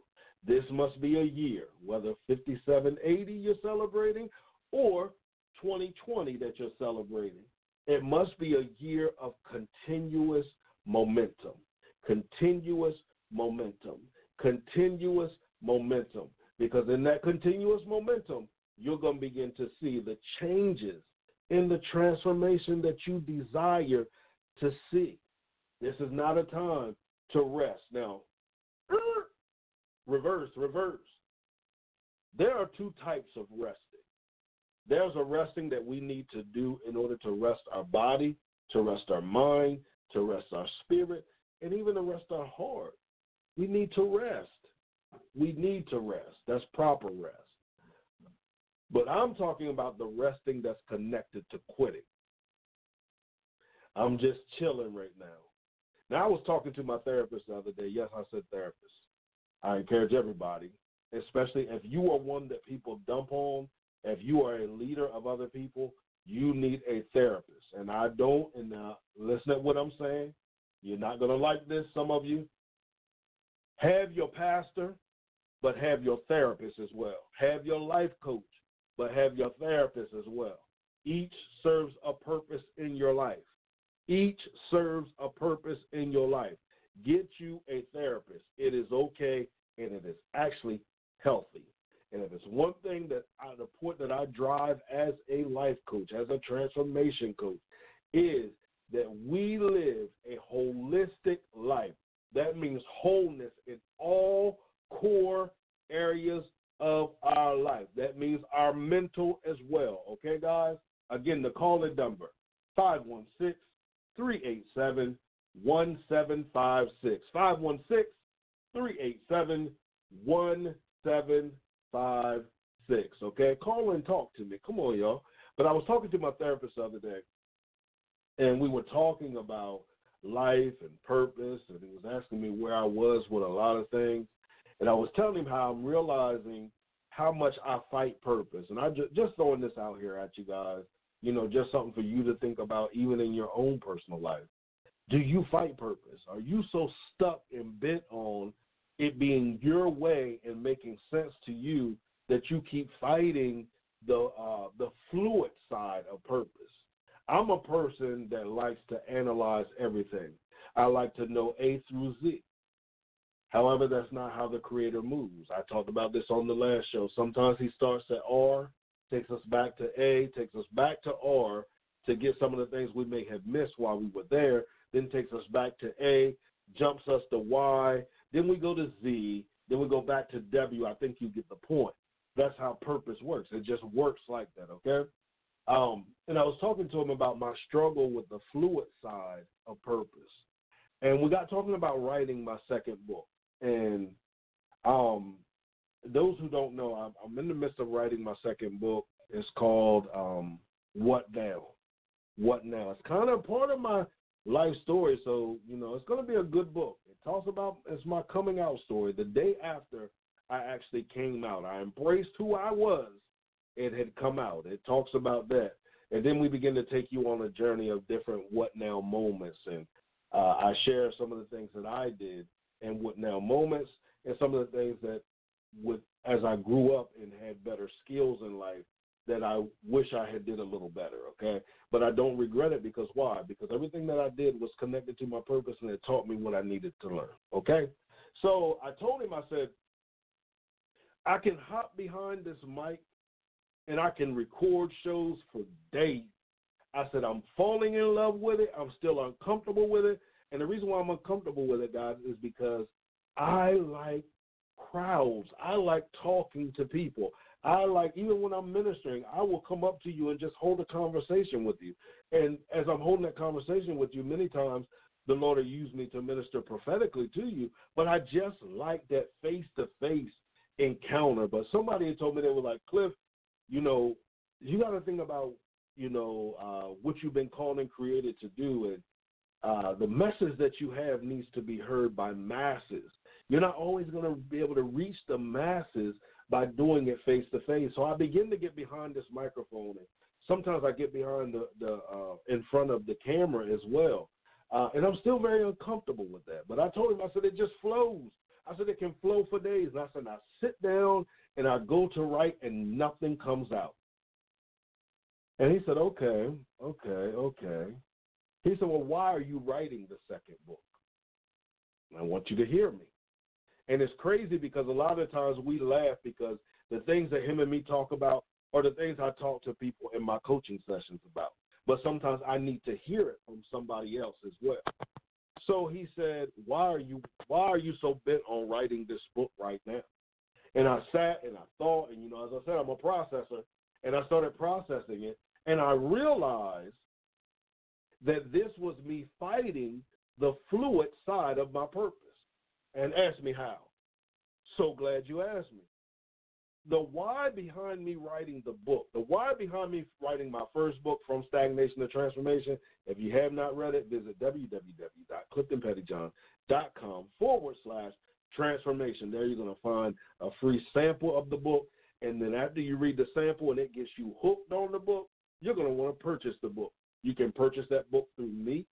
This must be a year, whether 5780 you're celebrating or 2020 that you're celebrating. It must be a year of continuous momentum, continuous momentum, continuous momentum. Because in that continuous momentum, you're going to begin to see the changes in the transformation that you desire to see. This is not a time to rest. Now, reverse, reverse. There are two types of resting. There's a resting that we need to do in order to rest our body, to rest our mind, to rest our spirit, and even to rest our heart. We need to rest. We need to rest. That's proper rest. But I'm talking about the resting that's connected to quitting. I'm just chilling right now. Now, I was talking to my therapist the other day. Yes, I said therapist. I encourage everybody, especially if you are one that people dump on, if you are a leader of other people, you need a therapist. And I don't, and uh, listen to what I'm saying. You're not going to like this, some of you. Have your pastor, but have your therapist as well. Have your life coach, but have your therapist as well. Each serves a purpose in your life. Each serves a purpose in your life. Get you a therapist. It is okay and it is actually healthy. And if it's one thing that I, the point that I drive as a life coach, as a transformation coach, is that we live a holistic life. That means wholeness in all core areas of our life. That means our mental as well. Okay, guys? Again, the call in number 516 387 1756. 516 387 1756. Okay? Call and talk to me. Come on, y'all. But I was talking to my therapist the other day, and we were talking about life and purpose, and he was asking me where I was with a lot of things. And I was telling him how I'm realizing how much I fight purpose. And I just, just throwing this out here at you guys, you know, just something for you to think about even in your own personal life. Do you fight purpose? Are you so stuck and bent on it being your way and making sense to you that you keep fighting the uh, the fluid side of purpose? I'm a person that likes to analyze everything. I like to know A through Z. However, that's not how the creator moves. I talked about this on the last show. Sometimes he starts at R, takes us back to A, takes us back to R to get some of the things we may have missed while we were there, then takes us back to A, jumps us to Y, then we go to Z, then we go back to W. I think you get the point. That's how purpose works. It just works like that, okay? Um, and I was talking to him about my struggle with the fluid side of purpose. And we got talking about writing my second book. And um, those who don't know, I'm, I'm, in the midst of writing my second book. It's called um, What Now? What Now? It's kind of part of my life story. So, you know, it's going to be a good book. It talks about, it's my coming out story. The day after I actually came out, I embraced who I was. It had come out. It talks about that. And then we begin to take you on a journey of different what now moments. And uh, I share some of the things that I did and what now moments and some of the things that with as I grew up and had better skills in life that I wish I had did a little better, okay? But I don't regret it because why? Because everything that I did was connected to my purpose and it taught me what I needed to learn, okay? So I told him, I said, I can hop behind this mic and I can record shows for days. I said, I'm falling in love with it. I'm still uncomfortable with it. And the reason why I'm uncomfortable with it, guys, is because I like crowds. I like talking to people. I like even when I'm ministering, I will come up to you and just hold a conversation with you. And as I'm holding that conversation with you, many times the Lord will use me to minister prophetically to you. But I just like that face to face encounter. But somebody had told me they were like, Cliff, you know, you got to think about, you know, uh, what you've been called and created to do, and uh, the message that you have needs to be heard by masses. You're not always going to be able to reach the masses by doing it face to face. So I begin to get behind this microphone, and sometimes I get behind the the uh, in front of the camera as well. Uh, and I'm still very uncomfortable with that. But I told him, I said, it just flows. I said, it can flow for days. And I said, I sit down and I go to write and nothing comes out. And he said, okay, okay, okay. He said, well, why are you writing the second book? I want you to hear me. And it's crazy because a lot of times we laugh because the things that him and me talk about are the things I talk to people in my coaching sessions about. But sometimes I need to hear it from somebody else as well. So he said, "Why are you why are you so bent on writing this book right now?" And I sat and I thought, and you know, as I said, I'm a processor, and I started processing it, and I realized that this was me fighting the fluid side of my purpose. And ask me how. So glad you asked me. The why behind me writing the book, the why behind me writing my first book, From Stagnation to Transformation, if you have not read it, visit www.cliftonpettyjohn.com forward slash transformation. There you're going to find a free sample of the book. And then after you read the sample and it gets you hooked on the book, you're going to want to purchase the book. You can purchase that book through me,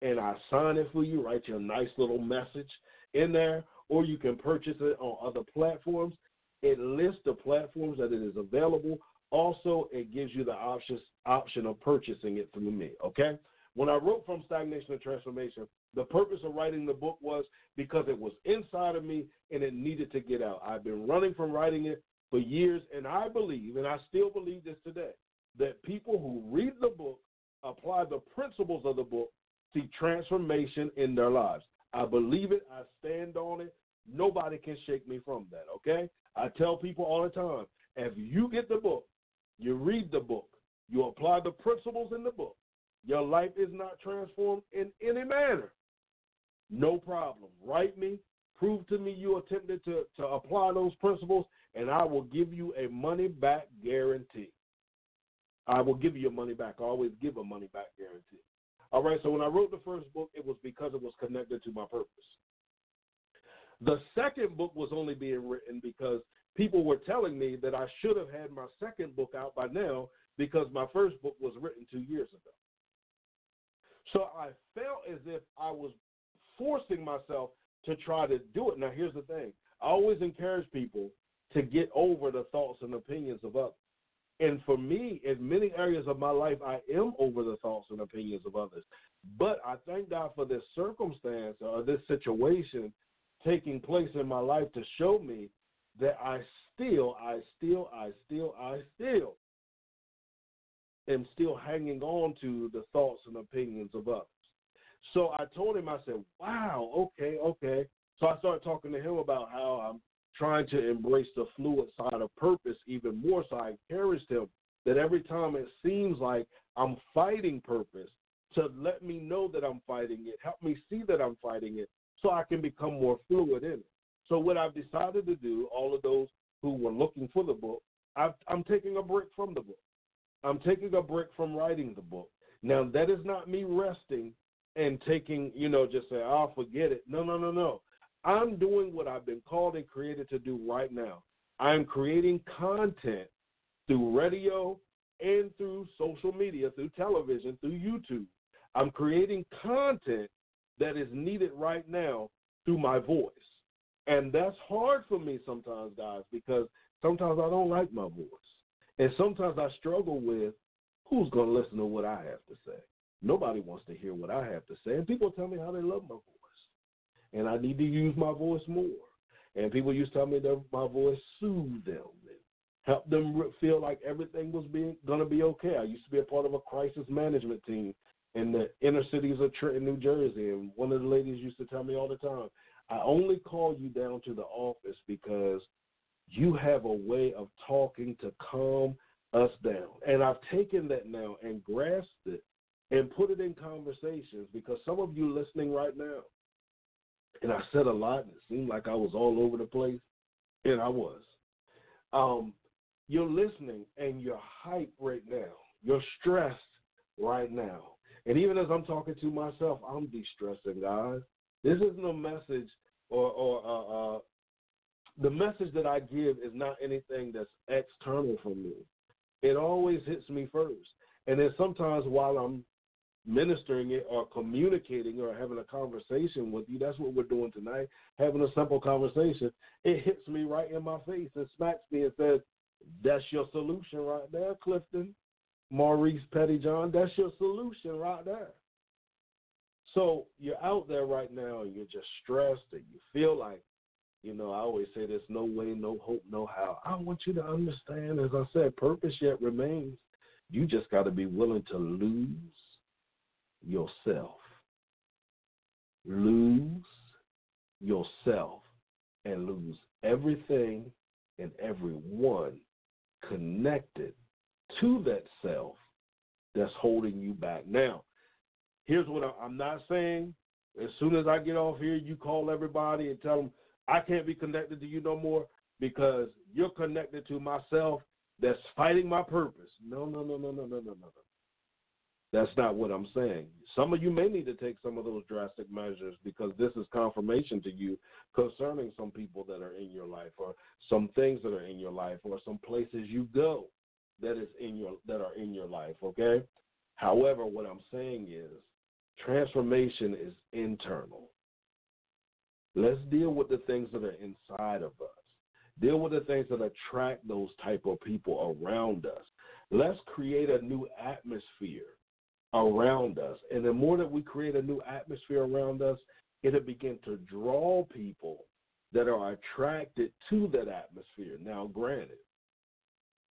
and I sign it for you, write you a nice little message in there, or you can purchase it on other platforms. It lists the platforms that it is available. Also, it gives you the option option of purchasing it through me. Okay. When I wrote From Stagnation to Transformation, the purpose of writing the book was because it was inside of me and it needed to get out. I've been running from writing it for years, and I believe, and I still believe this today, that people who read the book, apply the principles of the book, see transformation in their lives. I believe it. I stand on it. Nobody can shake me from that, okay? I tell people all the time if you get the book, you read the book, you apply the principles in the book, your life is not transformed in any manner, no problem. Write me, prove to me you attempted to, to apply those principles, and I will give you a money back guarantee. I will give you your money back. I always give a money back guarantee. All right, so when I wrote the first book, it was because it was connected to my purpose. The second book was only being written because people were telling me that I should have had my second book out by now because my first book was written two years ago. So I felt as if I was forcing myself to try to do it. Now, here's the thing I always encourage people to get over the thoughts and opinions of others. And for me, in many areas of my life, I am over the thoughts and opinions of others. But I thank God for this circumstance or this situation taking place in my life to show me that I still, I still, I still, I still am still hanging on to the thoughts and opinions of others. So I told him, I said, wow, okay, okay. So I started talking to him about how I'm trying to embrace the fluid side of purpose even more. So I encouraged him that every time it seems like I'm fighting purpose, to let me know that I'm fighting it, help me see that I'm fighting it, so I can become more fluid in it. So what I've decided to do, all of those who were looking for the book, i am taking a break from the book. I'm taking a break from writing the book. Now that is not me resting and taking, you know, just say, I'll ah, forget it. No, no, no, no. I'm doing what I've been called and created to do right now. I'm creating content through radio and through social media, through television, through YouTube. I'm creating content that is needed right now through my voice. And that's hard for me sometimes, guys, because sometimes I don't like my voice. And sometimes I struggle with who's going to listen to what I have to say. Nobody wants to hear what I have to say. And people tell me how they love my voice and I need to use my voice more. And people used to tell me that my voice soothed them and helped them feel like everything was being going to be okay. I used to be a part of a crisis management team in the inner cities of Trenton, New Jersey, and one of the ladies used to tell me all the time, "I only call you down to the office because you have a way of talking to calm us down." And I've taken that now and grasped it and put it in conversations because some of you listening right now and I said a lot, and it seemed like I was all over the place, and I was. Um, you're listening, and you're hyped right now. You're stressed right now. And even as I'm talking to myself, I'm de-stressing, guys. This isn't a message or, or uh, uh, the message that I give is not anything that's external from me. It always hits me first. And then sometimes while I'm ministering it or communicating or having a conversation with you. That's what we're doing tonight, having a simple conversation. It hits me right in my face and smacks me and says, That's your solution right there, Clifton. Maurice Pettyjohn, that's your solution right there. So you're out there right now and you're just stressed and you feel like, you know, I always say there's no way, no hope, no how. I want you to understand, as I said, purpose yet remains. You just got to be willing to lose yourself. Lose yourself and lose everything and everyone connected to that self that's holding you back. Now, here's what I'm not saying. As soon as I get off here, you call everybody and tell them I can't be connected to you no more because you're connected to myself that's fighting my purpose. No, no, no, no, no, no, no, no. That's not what I'm saying. Some of you may need to take some of those drastic measures because this is confirmation to you concerning some people that are in your life or some things that are in your life or some places you go that is in your that are in your life, okay? However, what I'm saying is transformation is internal. Let's deal with the things that are inside of us. Deal with the things that attract those type of people around us. Let's create a new atmosphere around us. And the more that we create a new atmosphere around us, it'll begin to draw people that are attracted to that atmosphere. Now, granted,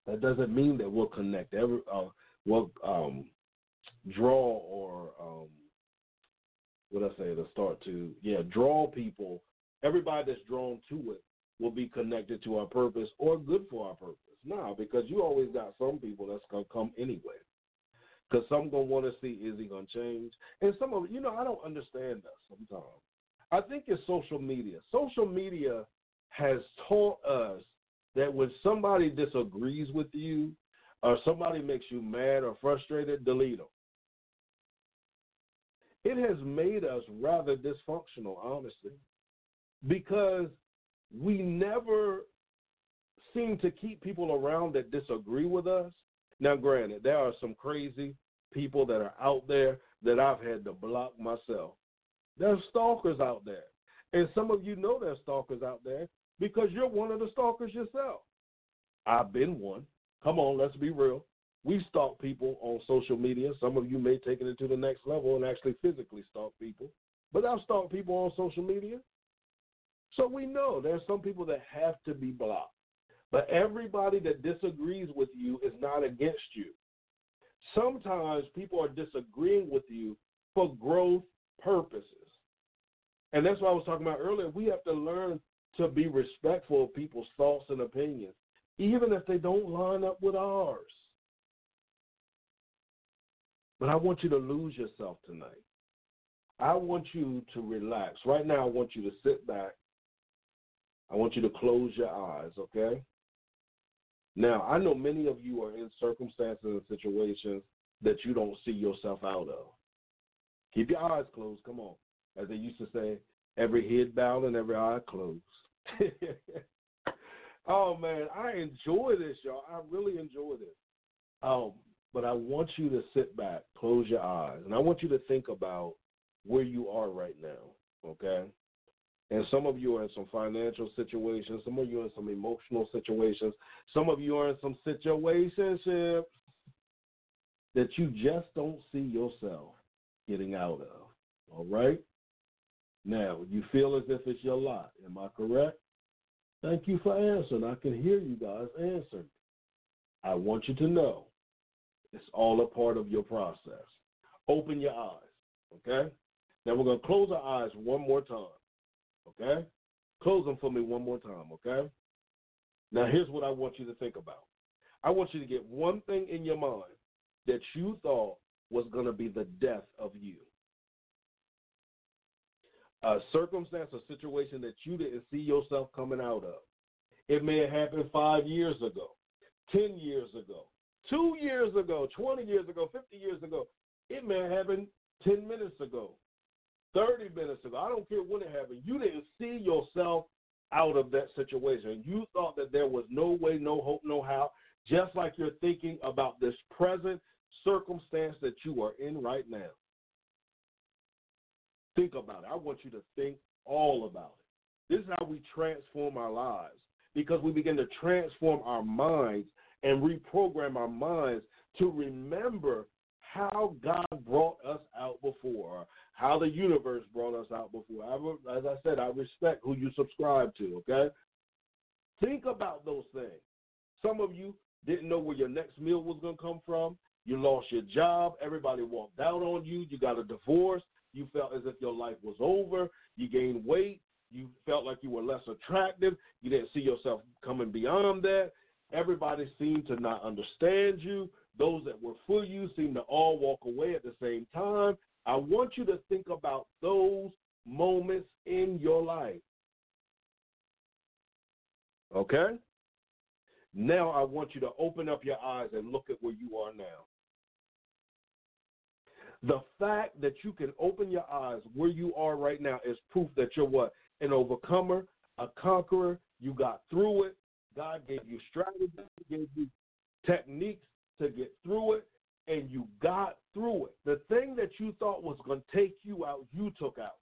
that doesn't mean that we'll connect every, uh, we'll um, draw or um, what I say to start to yeah draw people. Everybody that's drawn to it will be connected to our purpose or good for our purpose. Now, because you always got some people that's gonna come anyway. Because some gonna want to see is he gonna change, and some of you know I don't understand that sometimes. I think it's social media. Social media has taught us that when somebody disagrees with you, or somebody makes you mad or frustrated, delete them. It has made us rather dysfunctional, honestly, because we never seem to keep people around that disagree with us now, granted, there are some crazy people that are out there that I've had to block myself. There's stalkers out there. And some of you know there's stalkers out there because you're one of the stalkers yourself. I've been one. Come on, let's be real. We stalk people on social media. Some of you may take it to the next level and actually physically stalk people. But I've stalked people on social media. So we know there's some people that have to be blocked. But everybody that disagrees with you is not against you. Sometimes people are disagreeing with you for growth purposes. And that's what I was talking about earlier. We have to learn to be respectful of people's thoughts and opinions, even if they don't line up with ours. But I want you to lose yourself tonight. I want you to relax. Right now, I want you to sit back. I want you to close your eyes, okay? Now, I know many of you are in circumstances and situations that you don't see yourself out of. Keep your eyes closed. Come on. As they used to say, every head bowed and every eye closed. [laughs] oh, man, I enjoy this, y'all. I really enjoy this. Um, but I want you to sit back, close your eyes, and I want you to think about where you are right now, okay? And some of you are in some financial situations, some of you are in some emotional situations, some of you are in some situationships that you just don't see yourself getting out of. All right? Now, you feel as if it's your lot. Am I correct? Thank you for answering. I can hear you guys answering. I want you to know it's all a part of your process. Open your eyes, okay? Now we're going to close our eyes one more time, okay? Close them for me one more time, okay? Now here's what I want you to think about. I want you to get one thing in your mind that you thought was going to be the death of you. A circumstance, a situation that you didn't see yourself coming out of. It may have happened five years ago, 10 years ago, two years ago, 20 years ago, 50 years ago. It may have happened 10 minutes ago, 30 minutes ago. I don't care when it happened. You didn't see yourself out of that situation. You thought that there was no way, no hope, no how, just like you're thinking about this present circumstance that you are in right now. Think about it. I want you to think all about it. This is how we transform our lives because we begin to transform our minds and reprogram our minds to remember how God brought us out before, how the universe brought us out before. as I said, I respect who you subscribe to, okay? Think about those things. Some of you didn't know where your next meal was going to come from. You lost your job. Everybody walked out on you. You got a divorce. You felt as if your life was over. You gained weight. You felt like you were less attractive. You didn't see yourself coming beyond that. Everybody seemed to not understand you. Those that were for you seemed to all walk away at the same time. I want you to think about those moments in your life. Okay? Now I want you to open up your eyes and look at where you are now. The fact that you can open your eyes where you are right now is proof that you're what? An overcomer, a conqueror. You got through it. God gave you strategies, gave you techniques to get through it, and you got through it. The thing that you thought was going to take you out, you took out.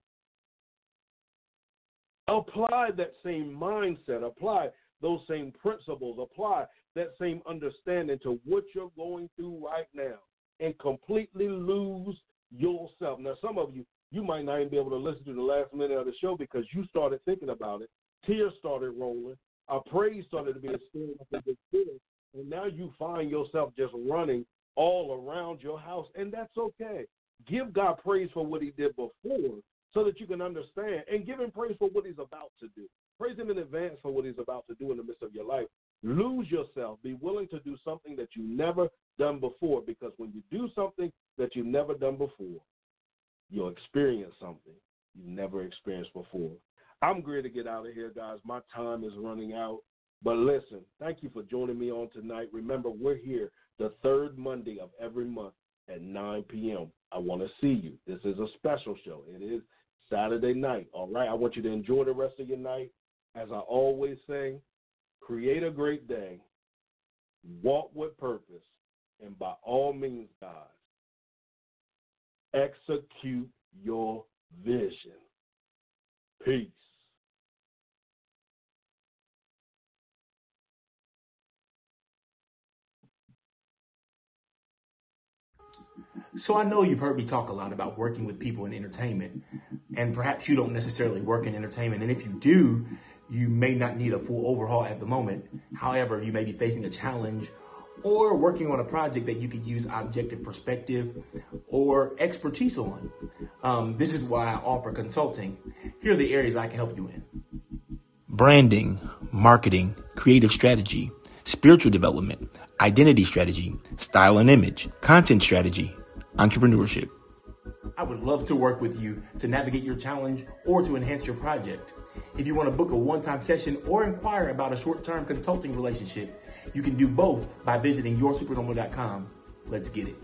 Apply that same mindset, apply those same principles, apply that same understanding to what you're going through right now and completely lose yourself. Now, some of you, you might not even be able to listen to the last minute of the show because you started thinking about it. Tears started rolling. A praise started to be a spirit. And now you find yourself just running all around your house. And that's okay. Give God praise for what he did before so that you can understand and give him praise for what he's about to do. Praise him in advance for what he's about to do in the midst of your life. Lose yourself. Be willing to do something that you've never done before because when you do something that you've never done before, you'll experience something you've never experienced before. I'm great to get out of here, guys. My time is running out. But listen, thank you for joining me on tonight. Remember, we're here the third Monday of every month at 9 p.m. I want to see you. This is a special show. It is Saturday night. All right. I want you to enjoy the rest of your night. As I always say, create a great day, walk with purpose, and by all means, guys, execute your vision. Peace. So I know you've heard me talk a lot about working with people in entertainment, and perhaps you don't necessarily work in entertainment. And if you do, you may not need a full overhaul at the moment. However, you may be facing a challenge or working on a project that you could use objective perspective or expertise on. Um, this is why I offer consulting. Here are the areas I can help you in. Branding, marketing, creative strategy, spiritual development, identity strategy, style and image, content strategy, entrepreneurship. I would love to work with you to navigate your challenge or to enhance your project. If you want to book a one-time session or inquire about a short-term consulting relationship, you can do both by visiting yoursupernormal.com. Let's get it.